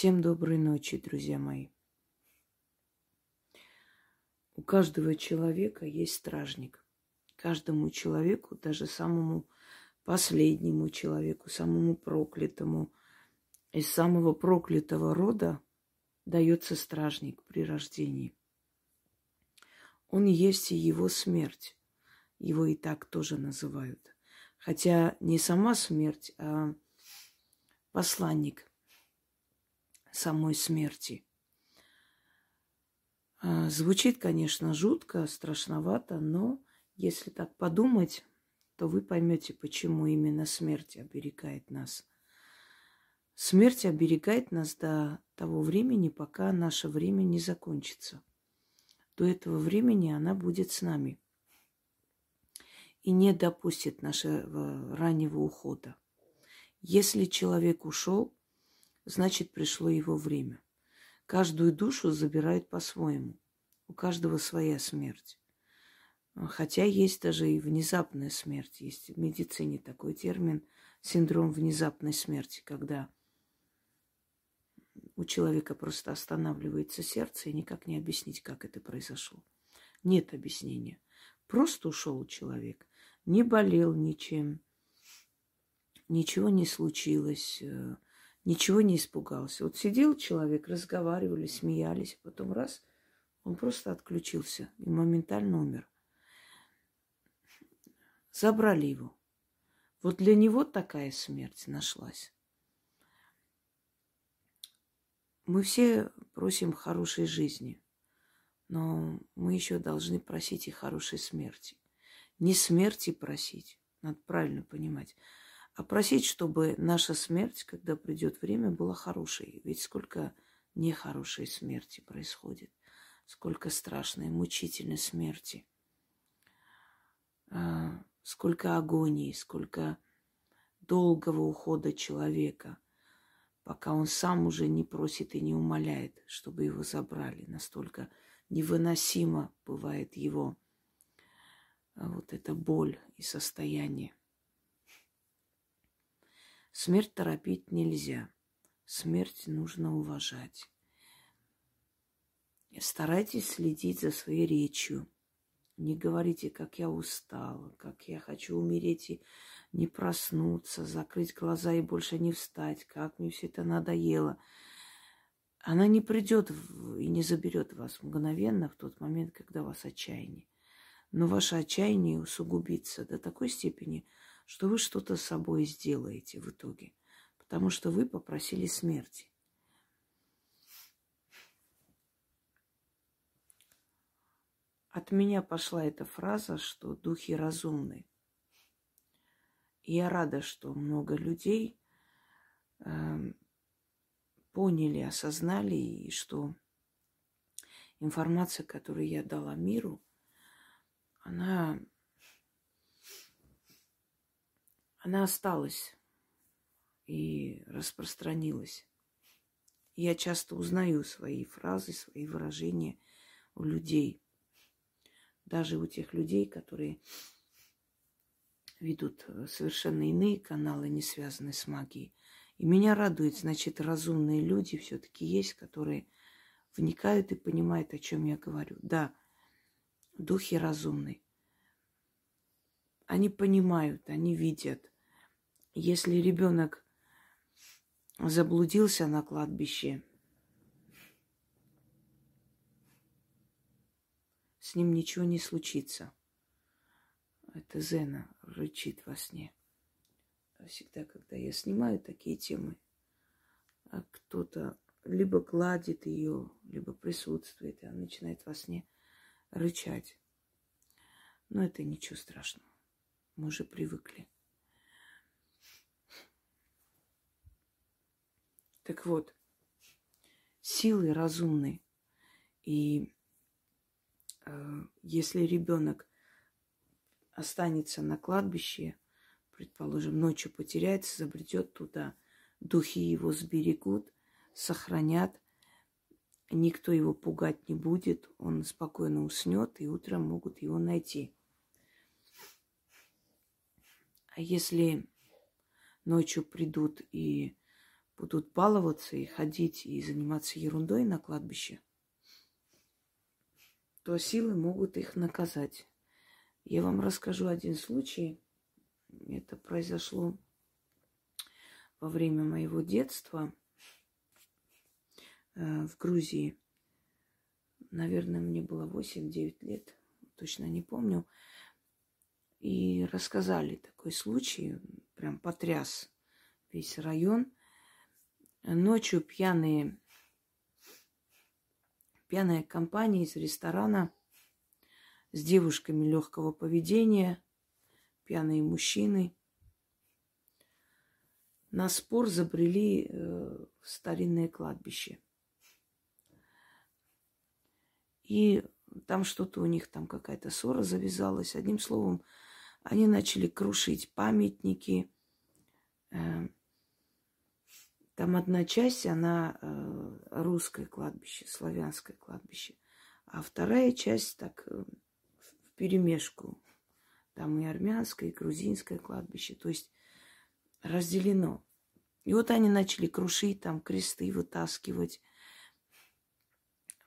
Всем доброй ночи, друзья мои. У каждого человека есть стражник. Каждому человеку, даже самому последнему человеку, самому проклятому, из самого проклятого рода дается стражник при рождении. Он есть и его смерть. Его и так тоже называют. Хотя не сама смерть, а посланник самой смерти. А, звучит, конечно, жутко, страшновато, но если так подумать, то вы поймете, почему именно смерть оберегает нас. Смерть оберегает нас до того времени, пока наше время не закончится. До этого времени она будет с нами и не допустит нашего раннего ухода. Если человек ушел, значит пришло его время. Каждую душу забирают по-своему. У каждого своя смерть. Хотя есть даже и внезапная смерть. Есть в медицине такой термин синдром внезапной смерти, когда у человека просто останавливается сердце и никак не объяснить, как это произошло. Нет объяснения. Просто ушел человек. Не болел ничем. Ничего не случилось э, ничего не испугался. Вот сидел человек, разговаривали, смеялись, а потом раз, он просто отключился и моментально умер. Забрали его. Вот для него такая смерть нашлась. Мы все просим хорошей жизни, но мы еще должны просить и хорошей смерти. Не смерти просить, надо правильно понимать, а просить, чтобы наша смерть, когда придет время, была хорошей. Ведь сколько нехорошей смерти происходит, сколько страшной, мучительной смерти, а, сколько агонии, сколько долгого ухода человека, пока он сам уже не просит и не умоляет, чтобы его забрали. Настолько невыносимо бывает его а, вот эта боль и состояние. Смерть торопить нельзя. Смерть нужно уважать. Старайтесь следить за своей речью. Не говорите, как я устала, как я хочу умереть и не проснуться, закрыть глаза и больше не встать, как мне все это надоело. Она не придет и не заберет вас мгновенно в тот момент, когда у вас отчаяние. Но ваше отчаяние усугубится до такой степени, что вы что-то с собой сделаете в итоге, потому что вы попросили смерти. От меня пошла эта фраза, что духи разумны. Я рада, что много людей э, поняли, осознали, и что информация, которую я дала миру, она она осталась и распространилась. Я часто узнаю свои фразы, свои выражения у людей. Даже у тех людей, которые ведут совершенно иные каналы, не связанные с магией. И меня радует, значит, разумные люди все-таки есть, которые вникают и понимают, о чем я говорю. Да, духи разумные. Они понимают, они видят, если ребенок заблудился на кладбище, с ним ничего не случится. Это Зена рычит во сне. Всегда, когда я снимаю такие темы, а кто-то либо гладит ее, либо присутствует, и она начинает во сне рычать. Но это ничего страшного. Мы уже привыкли. Так вот, силы разумные. И э, если ребенок останется на кладбище, предположим, ночью потеряется, забредет туда, духи его сберегут, сохранят, никто его пугать не будет, он спокойно уснет, и утром могут его найти. А если ночью придут и будут баловаться и ходить и заниматься ерундой на кладбище, то силы могут их наказать. Я вам расскажу один случай. Это произошло во время моего детства э, в Грузии. Наверное, мне было 8-9 лет, точно не помню. И рассказали такой случай, прям потряс весь район. Ночью пьяные, пьяная компания из ресторана с девушками легкого поведения, пьяные мужчины, на спор забрели э, в старинное кладбище. И там что-то у них, там какая-то ссора завязалась. Одним словом, они начали крушить памятники. Э, там одна часть, она э, русское кладбище, славянское кладбище. А вторая часть так э, в перемешку. Там и армянское, и грузинское кладбище. То есть разделено. И вот они начали крушить, там кресты вытаскивать.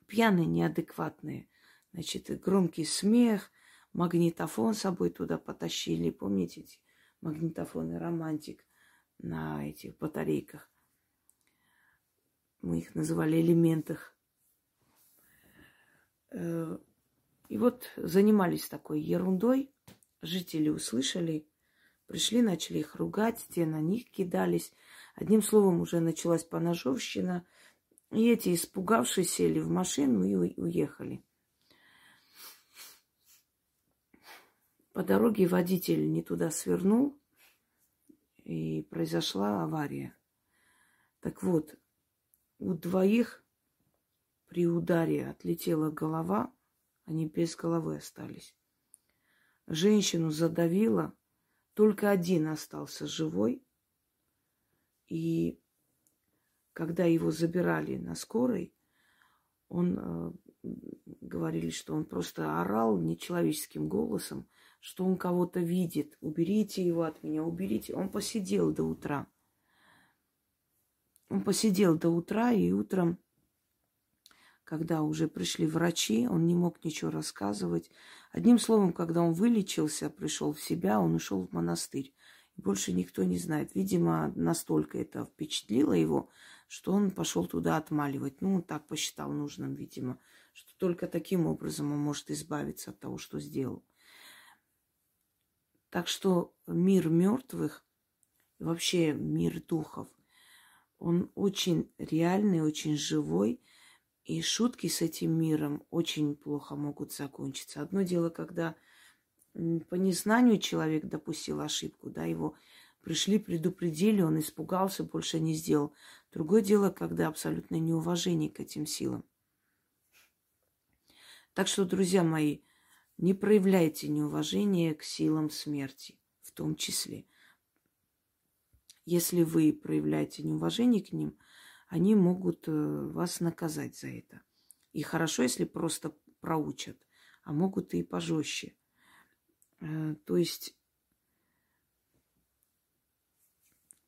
Пьяные, неадекватные. Значит, громкий смех – магнитофон с собой туда потащили. Помните эти магнитофоны романтик на этих батарейках? Мы их называли элементах. Э, и вот занимались такой ерундой. Жители услышали, пришли, начали их ругать, те на них кидались. Одним словом, уже началась поножовщина. И эти, испугавшись, сели в машину и уехали. По дороге водитель не туда свернул, и произошла авария. Так вот, у двоих при ударе отлетела голова, они без головы остались. Женщину задавило, только один остался живой. И когда его забирали на скорой, он э, говорили, что он просто орал нечеловеческим голосом, что он кого-то видит. Уберите его от меня, уберите. Он посидел до утра. Он посидел до утра, и утром, когда уже пришли врачи, он не мог ничего рассказывать. Одним словом, когда он вылечился, пришел в себя, он ушел в монастырь. Больше никто не знает. Видимо, настолько это впечатлило его, что он пошел туда отмаливать. Ну, он так посчитал нужным, видимо, что только таким образом он может избавиться от того, что сделал. Так что мир мертвых, вообще мир духов, он очень реальный, очень живой, и шутки с этим миром очень плохо могут закончиться. Одно дело, когда по незнанию человек допустил ошибку, да, его пришли, предупредили, он испугался, больше не сделал. Другое дело, когда абсолютно неуважение к этим силам. Так что, друзья мои, не проявляйте неуважение к силам смерти, в том числе. Если вы проявляете неуважение к ним, они могут э, вас наказать за это. И хорошо, если просто проучат, а могут и пожестче. Э, то есть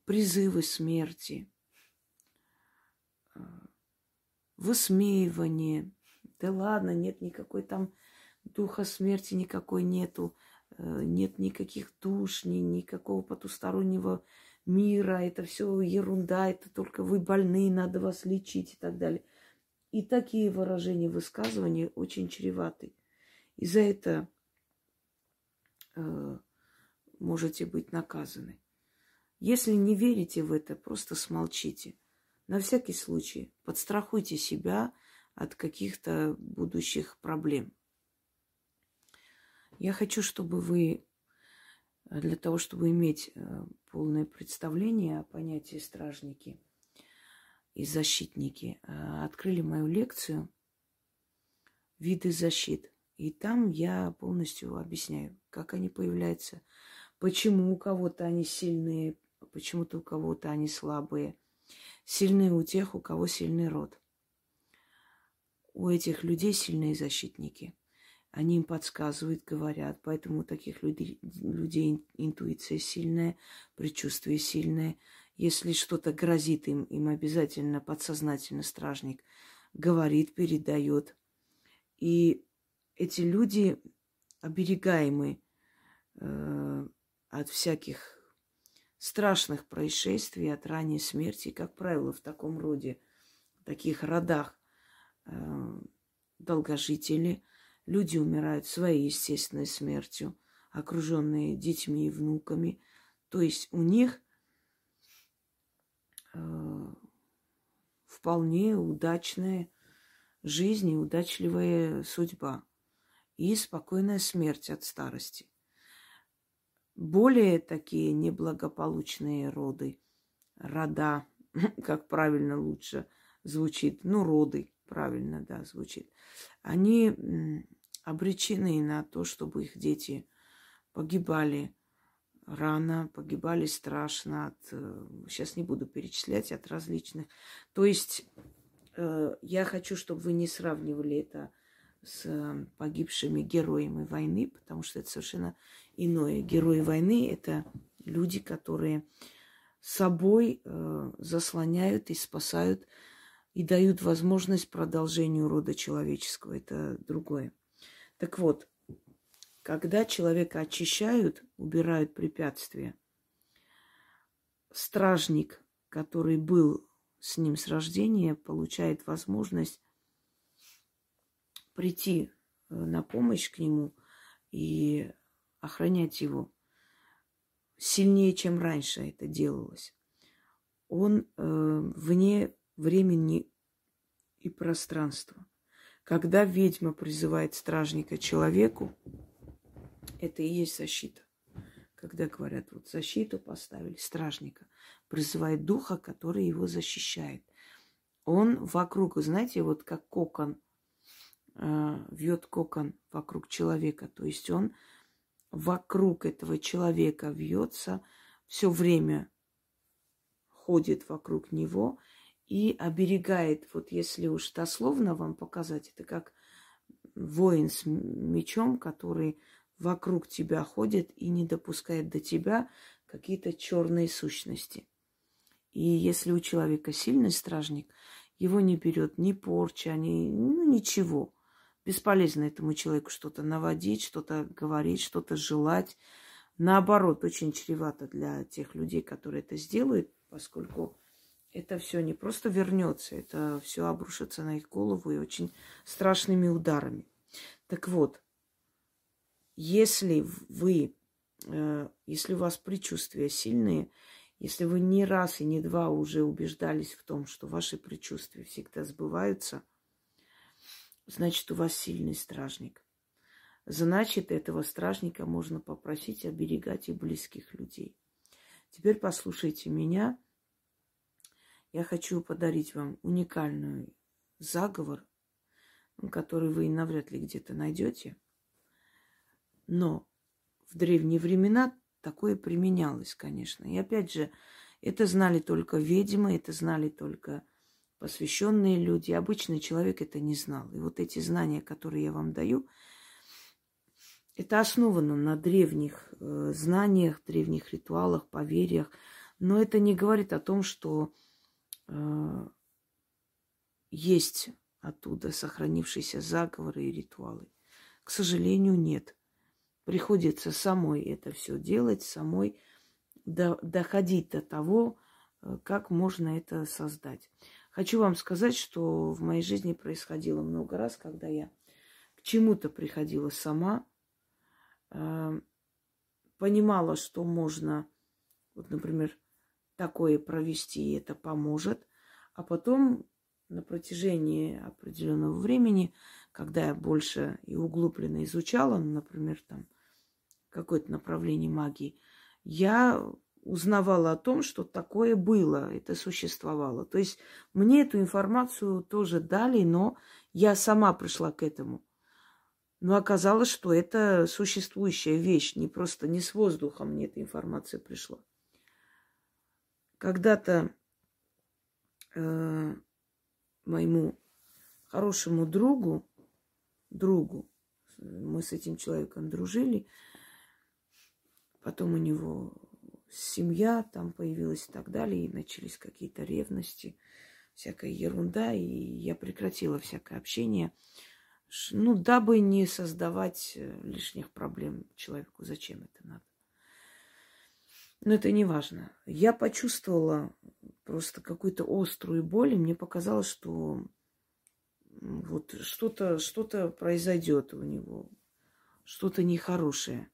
призывы смерти, э, высмеивание. Да ладно, нет никакой там духа смерти никакой нету, нет никаких душ, ни, никакого потустороннего мира, это все ерунда, это только вы больные, надо вас лечить и так далее. И такие выражения, высказывания очень чреваты. И за это э, можете быть наказаны. Если не верите в это, просто смолчите. На всякий случай подстрахуйте себя от каких-то будущих проблем. Я хочу, чтобы вы, для того, чтобы иметь э, полное представление о понятии стражники и защитники, э, открыли мою лекцию «Виды защит». И там я полностью объясняю, как они появляются, почему у кого-то они сильные, почему-то у кого-то они слабые. Сильные у тех, у кого сильный род. У этих людей сильные защитники – они им подсказывают, говорят. Поэтому у таких людей, людей интуиция сильная, предчувствие сильное. Если что-то грозит им, им обязательно подсознательно стражник говорит, передает. И эти люди оберегаемы э, от всяких страшных происшествий, от ранней смерти, как правило, в таком роде, в таких родах э, долгожители, люди умирают своей естественной смертью, окруженные детьми и внуками. То есть у них э, вполне удачная жизнь и удачливая судьба и спокойная смерть от старости. Более такие неблагополучные роды, рода, как правильно лучше звучит, ну, роды, правильно, да, звучит, они обречены на то, чтобы их дети погибали рано, погибали страшно от, сейчас э, не буду перечислять, от различных. То есть э, я хочу, чтобы вы не сравнивали это с э, погибшими героями войны, потому что это совершенно иное. Герои войны – это люди, которые собой заслоняют и спасают и дают возможность продолжению рода человеческого. Это другое. Так вот, когда человека очищают, убирают препятствия, стражник, который был с ним с рождения, получает возможность прийти э, на помощь к нему и охранять его сильнее, чем раньше это делалось. Он э, вне времени и пространства. Когда ведьма призывает стражника человеку, это и есть защита. Когда говорят, вот защиту поставили стражника, призывает духа, который его защищает. Он вокруг, знаете, вот как кокон, э, вьет кокон вокруг человека. То есть он вокруг этого человека вьется, все время ходит вокруг него и оберегает. Вот если уж дословно вам показать, это как воин с мечом, который вокруг тебя ходит и не допускает до тебя какие-то черные сущности. И если у человека сильный стражник, его не берет ни порча, ни ну, ничего. Бесполезно этому человеку что-то наводить, что-то говорить, что-то желать. Наоборот, очень чревато для тех людей, которые это сделают, поскольку это все не просто вернется, это все обрушится на их голову и очень страшными ударами. Так вот, если вы, э, если у вас предчувствия сильные, если вы не раз и не два уже убеждались в том, что ваши предчувствия всегда сбываются, значит, у вас сильный стражник. Значит, этого стражника можно попросить оберегать и близких людей. Теперь послушайте меня. Я хочу подарить вам уникальный заговор, который вы навряд ли где-то найдете – но в древние времена такое применялось, конечно. И опять же, это знали только ведьмы, это знали только посвященные люди. Обычный человек это не знал. И вот эти знания, которые я вам даю, это основано на древних э, знаниях, древних ритуалах, поверьях. Но это не говорит о том, что есть оттуда сохранившиеся заговоры и ритуалы. К сожалению, нет. Приходится самой это все делать, самой до, доходить до того, э, как можно это создать. Хочу вам сказать, что в моей жизни происходило много раз, когда я к чему-то приходила сама, э, понимала, что можно, вот, например, такое провести, и это поможет, а потом на протяжении определенного времени, когда я больше и углубленно изучала, ну, например, там какое-то направление магии, я узнавала о том, что такое было, это существовало. То есть мне эту информацию тоже дали, но я сама пришла к этому. Но оказалось, что это существующая вещь, не просто не с воздуха мне эта информация пришла. Когда-то э, моему хорошему другу, другу, мы с этим человеком дружили, Потом у него семья там появилась и так далее, и начались какие-то ревности, всякая ерунда, и я прекратила всякое общение. Ну, дабы не создавать э, лишних проблем человеку. Зачем это надо? Но это не важно. Я почувствовала просто какую-то острую боль, и мне показалось, что вот что-то что произойдет у него, что-то нехорошее.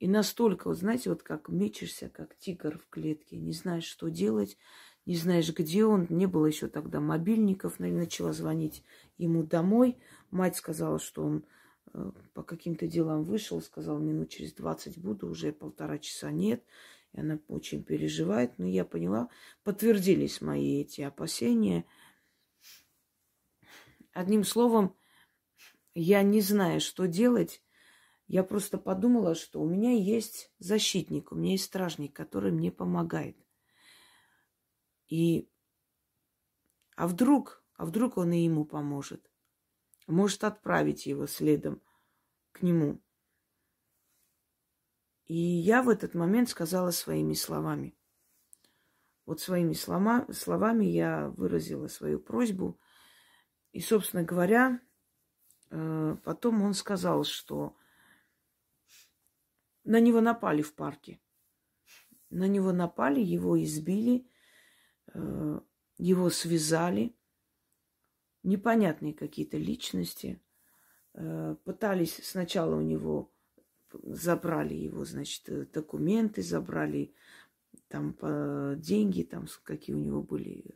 И настолько, вот знаете, вот как мечешься, как тигр в клетке, не знаешь, что делать, не знаешь, где он. Не было еще тогда мобильников, начала звонить ему домой. Мать сказала, что он по каким-то делам вышел, сказал, минут через 20 буду, уже полтора часа нет. И она очень переживает. Но я поняла, подтвердились мои эти опасения. Одним словом, я не знаю, что делать. Я просто подумала, что у меня есть защитник, у меня есть стражник, который мне помогает. И а вдруг, а вдруг он и ему поможет? может отправить его следом к нему. И я в этот момент сказала своими словами. Вот своими слова, словами я выразила свою просьбу. И, собственно говоря, э, потом он сказал, что на него напали в парке. На него напали, его избили, э, его связали непонятные какие-то личности. Э, пытались сначала у него, забрали его, значит, э, документы, забрали там деньги, там какие у него были,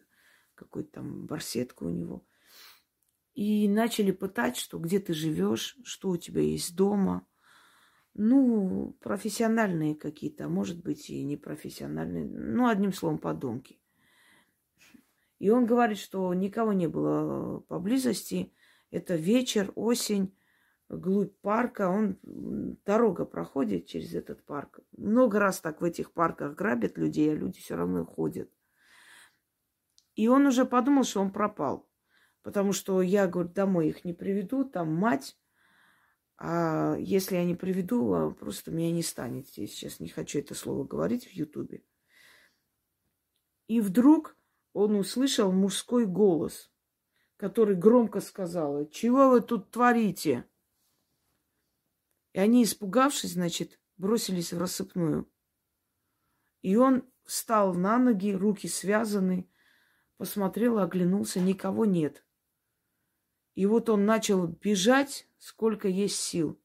какой-то там барсетка у него. И начали пытать, что где ты живешь, что у тебя есть дома. Ну, профессиональные какие-то, а может быть и непрофессиональные. Ну, одним словом, подонки. И он говорит, что никого не было поблизости. Это вечер, осень, глубь парка. Он дорога проходит через этот парк. Много раз так в этих парках грабят людей, а люди все равно ходят. И он уже подумал, что он пропал. Потому что я, говорю, домой их не приведу, там мать. А если я не приведу, а просто меня не станет. Я сейчас не хочу это слово говорить в Ютубе. И вдруг он услышал мужской голос, который громко сказал, чего вы тут творите? И они, испугавшись, значит, бросились в рассыпную. И он встал на ноги, руки связаны, посмотрел, оглянулся, никого нет. И вот он начал бежать, сколько есть сил.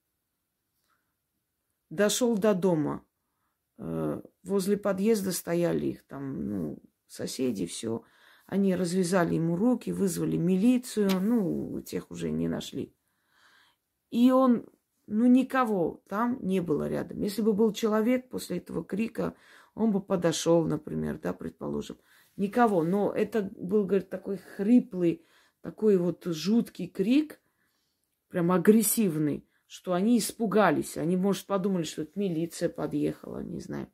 Дошел до дома. Э, возле подъезда стояли их там, ну, соседи, все. Они развязали ему руки, вызвали милицию, ну, тех уже не нашли. И он, ну, никого там не было рядом. Если бы был человек после этого крика, он бы подошел, например, да, предположим. Никого. Но это был, говорит, такой хриплый, такой вот жуткий крик, прям агрессивный, что они испугались. Они, может, подумали, что это милиция подъехала, не знаю.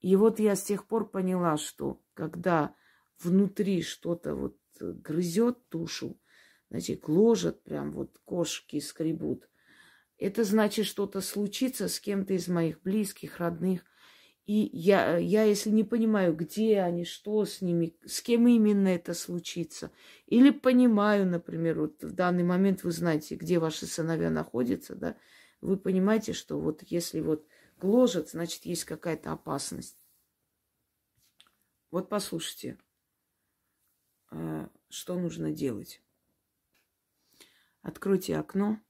И вот я с тех пор поняла, что когда внутри что-то вот грызет тушу, значит, гложет, прям вот кошки скребут, это значит, что-то случится с кем-то из моих близких, родных. И я, я, если не понимаю, где они, что с ними, с кем именно это случится, или понимаю, например, вот в данный момент вы знаете, где ваши сыновья находятся, да, вы понимаете, что вот если вот гложет, значит, есть какая-то опасность. Вот послушайте, что нужно делать. Откройте окно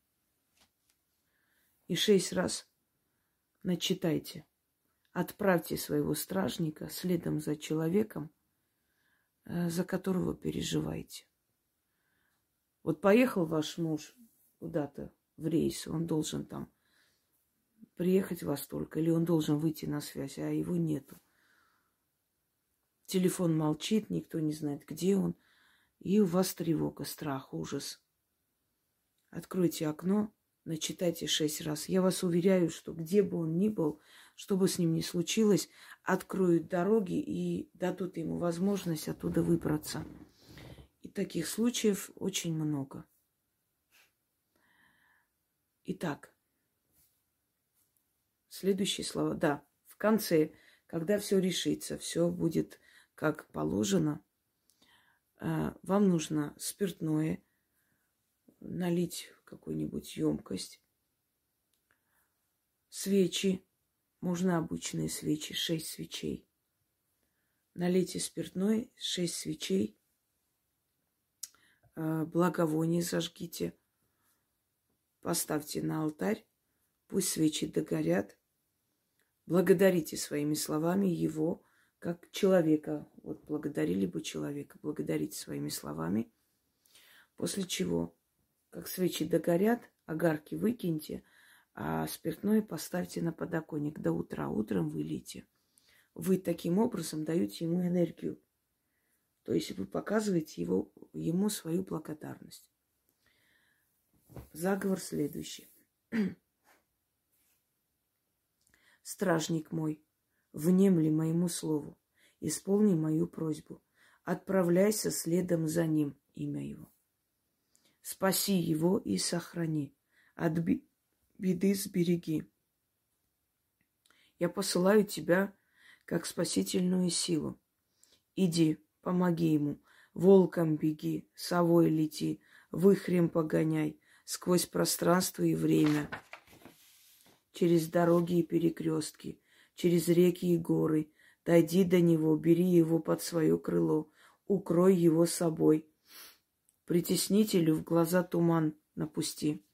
и шесть раз начитайте. Отправьте своего стражника следом за человеком, э, за которого переживаете. Вот поехал ваш муж куда-то в рейс, он должен там приехать во столько, или он должен выйти на связь, а его нету. Телефон молчит, никто не знает, где он. И у вас тревога, страх, ужас. Откройте окно, начитайте шесть раз. Я вас уверяю, что где бы он ни был, что бы с ним ни случилось, откроют дороги и дадут ему возможность оттуда выбраться. И таких случаев очень много. Итак, Следующие слова. Да, в конце, когда все решится, все будет как положено, э, вам нужно спиртное налить в какую-нибудь емкость, свечи, можно обычные свечи, шесть свечей. Налейте спиртной, шесть свечей, э, благовоние зажгите, поставьте на алтарь, пусть свечи догорят. Благодарите своими словами его, как человека. Вот благодарили бы человека, благодарите своими словами. После чего, как свечи догорят, огарки выкиньте – а спиртное поставьте на подоконник до утра. Утром вылейте. Вы таким образом даете ему энергию. То есть вы показываете его, ему свою благодарность. Заговор следующий. Стражник мой, внемли моему слову, исполни мою просьбу. Отправляйся следом за ним, имя его. Спаси его и сохрани. Отби беды сбереги. Я посылаю тебя как спасительную силу. Иди, помоги ему, волком беги, совой лети, выхрем погоняй, сквозь пространство и время, через дороги и перекрестки, через реки и горы. Дойди до него, бери его под свое крыло, укрой его собой. Притеснителю в глаза туман напусти.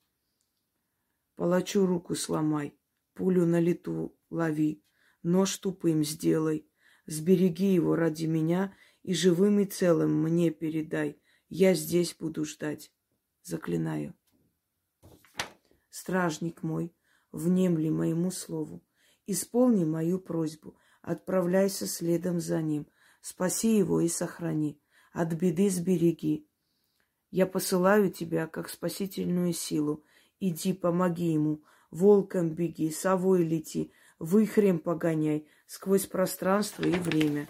Палачу руку сломай, пулю на лету лови, нож тупым сделай. Сбереги его ради меня и живым и целым мне передай. Я здесь буду ждать. Заклинаю. Стражник мой, внемли моему слову. Исполни мою просьбу. Отправляйся следом за ним. Спаси его и сохрани. От беды сбереги. Я посылаю тебя как спасительную силу Иди, помоги ему. Волком беги, совой лети, выхрем погоняй сквозь пространство и время.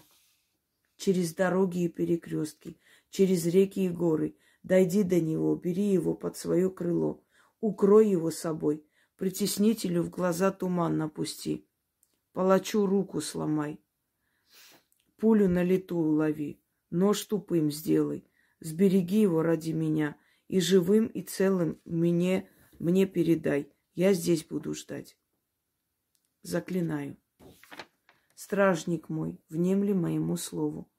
Через дороги и перекрестки, через реки и горы. Дойди до него, бери его под свое крыло. Укрой его собой. Притеснителю в глаза туман напусти. Палачу руку сломай. Пулю на лету улови. Нож тупым сделай. Сбереги его ради меня. И живым, и целым мне мне передай. Я здесь буду ждать. Заклинаю. Стражник мой, внемли моему слову.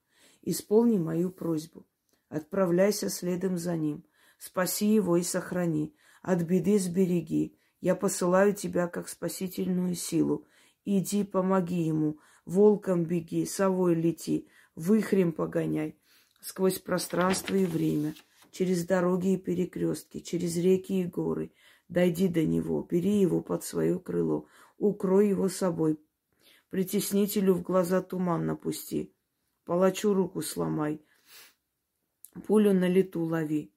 Исполни мою просьбу. Отправляйся следом за ним. Спаси его и сохрани. От беды сбереги. Я посылаю тебя как спасительную силу. Иди, помоги ему. Волком беги, совой лети, выхрем погоняй. Сквозь пространство и время, через дороги и перекрестки, через реки и горы – Дойди до него, бери его под свое крыло, укрой его собой. Притеснителю в глаза туман напусти, палачу руку сломай, пулю на лету лови,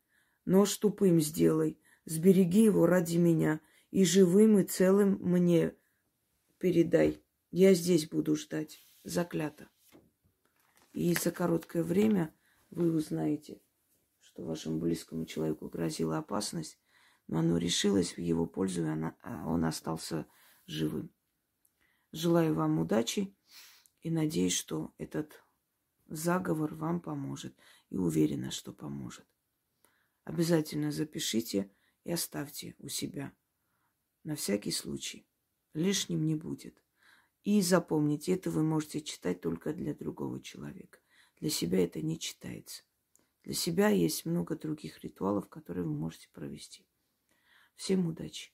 нож тупым сделай, сбереги его ради меня и живым и целым мне передай. Я здесь буду ждать. Заклято. И за короткое время вы узнаете, что вашему близкому человеку грозила опасность, но оно решилось в его пользу, и она, а он остался живым. Желаю вам удачи и надеюсь, что этот заговор вам поможет. И уверена, что поможет. Обязательно запишите и оставьте у себя. На всякий случай. Лишним не будет. И запомните, это вы можете читать только для другого человека. Для себя это не читается. Для себя есть много других ритуалов, которые вы можете провести. Всем удачи!